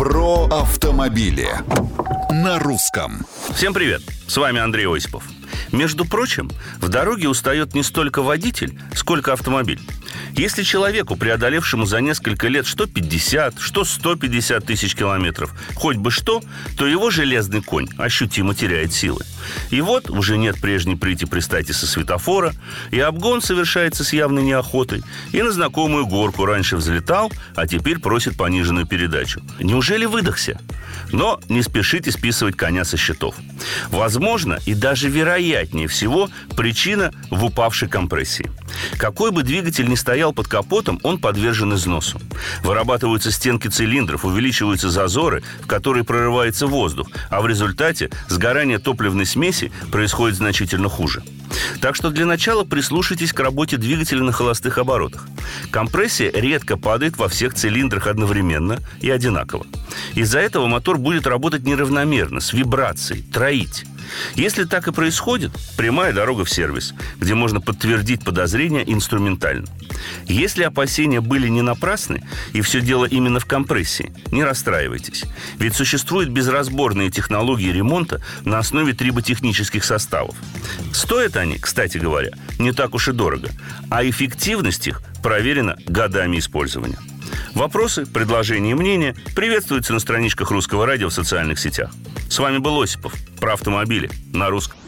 Про автомобили на русском. Всем привет! С вами Андрей Осипов. Между прочим, в дороге устает не столько водитель, сколько автомобиль. Если человеку, преодолевшему за несколько лет что 50, что 150 тысяч километров, хоть бы что, то его железный конь ощутимо теряет силы. И вот уже нет прежней прийти пристати со светофора, и обгон совершается с явной неохотой, и на знакомую горку раньше взлетал, а теперь просит пониженную передачу. Неужели выдохся? Но не спешите списывать коня со счетов. Возможно, и даже вероятнее всего, причина в упавшей компрессии. Какой бы двигатель ни стоял под капотом, он подвержен износу. Вырабатываются стенки цилиндров, увеличиваются зазоры, в которые прорывается воздух, а в результате сгорание топливной смеси происходит значительно хуже. Так что для начала прислушайтесь к работе двигателя на холостых оборотах. Компрессия редко падает во всех цилиндрах одновременно и одинаково. Из-за этого мотор будет работать неравномерно, с вибрацией, троить. Если так и происходит, прямая дорога в сервис, где можно подтвердить подозрения инструментально. Если опасения были не напрасны, и все дело именно в компрессии, не расстраивайтесь. Ведь существуют безразборные технологии ремонта на основе триботехнических составов. Стоят они, кстати говоря, не так уж и дорого, а эффективность их проверена годами использования. Вопросы, предложения и мнения приветствуются на страничках Русского радио в социальных сетях. С вами был Осипов про автомобили на русском.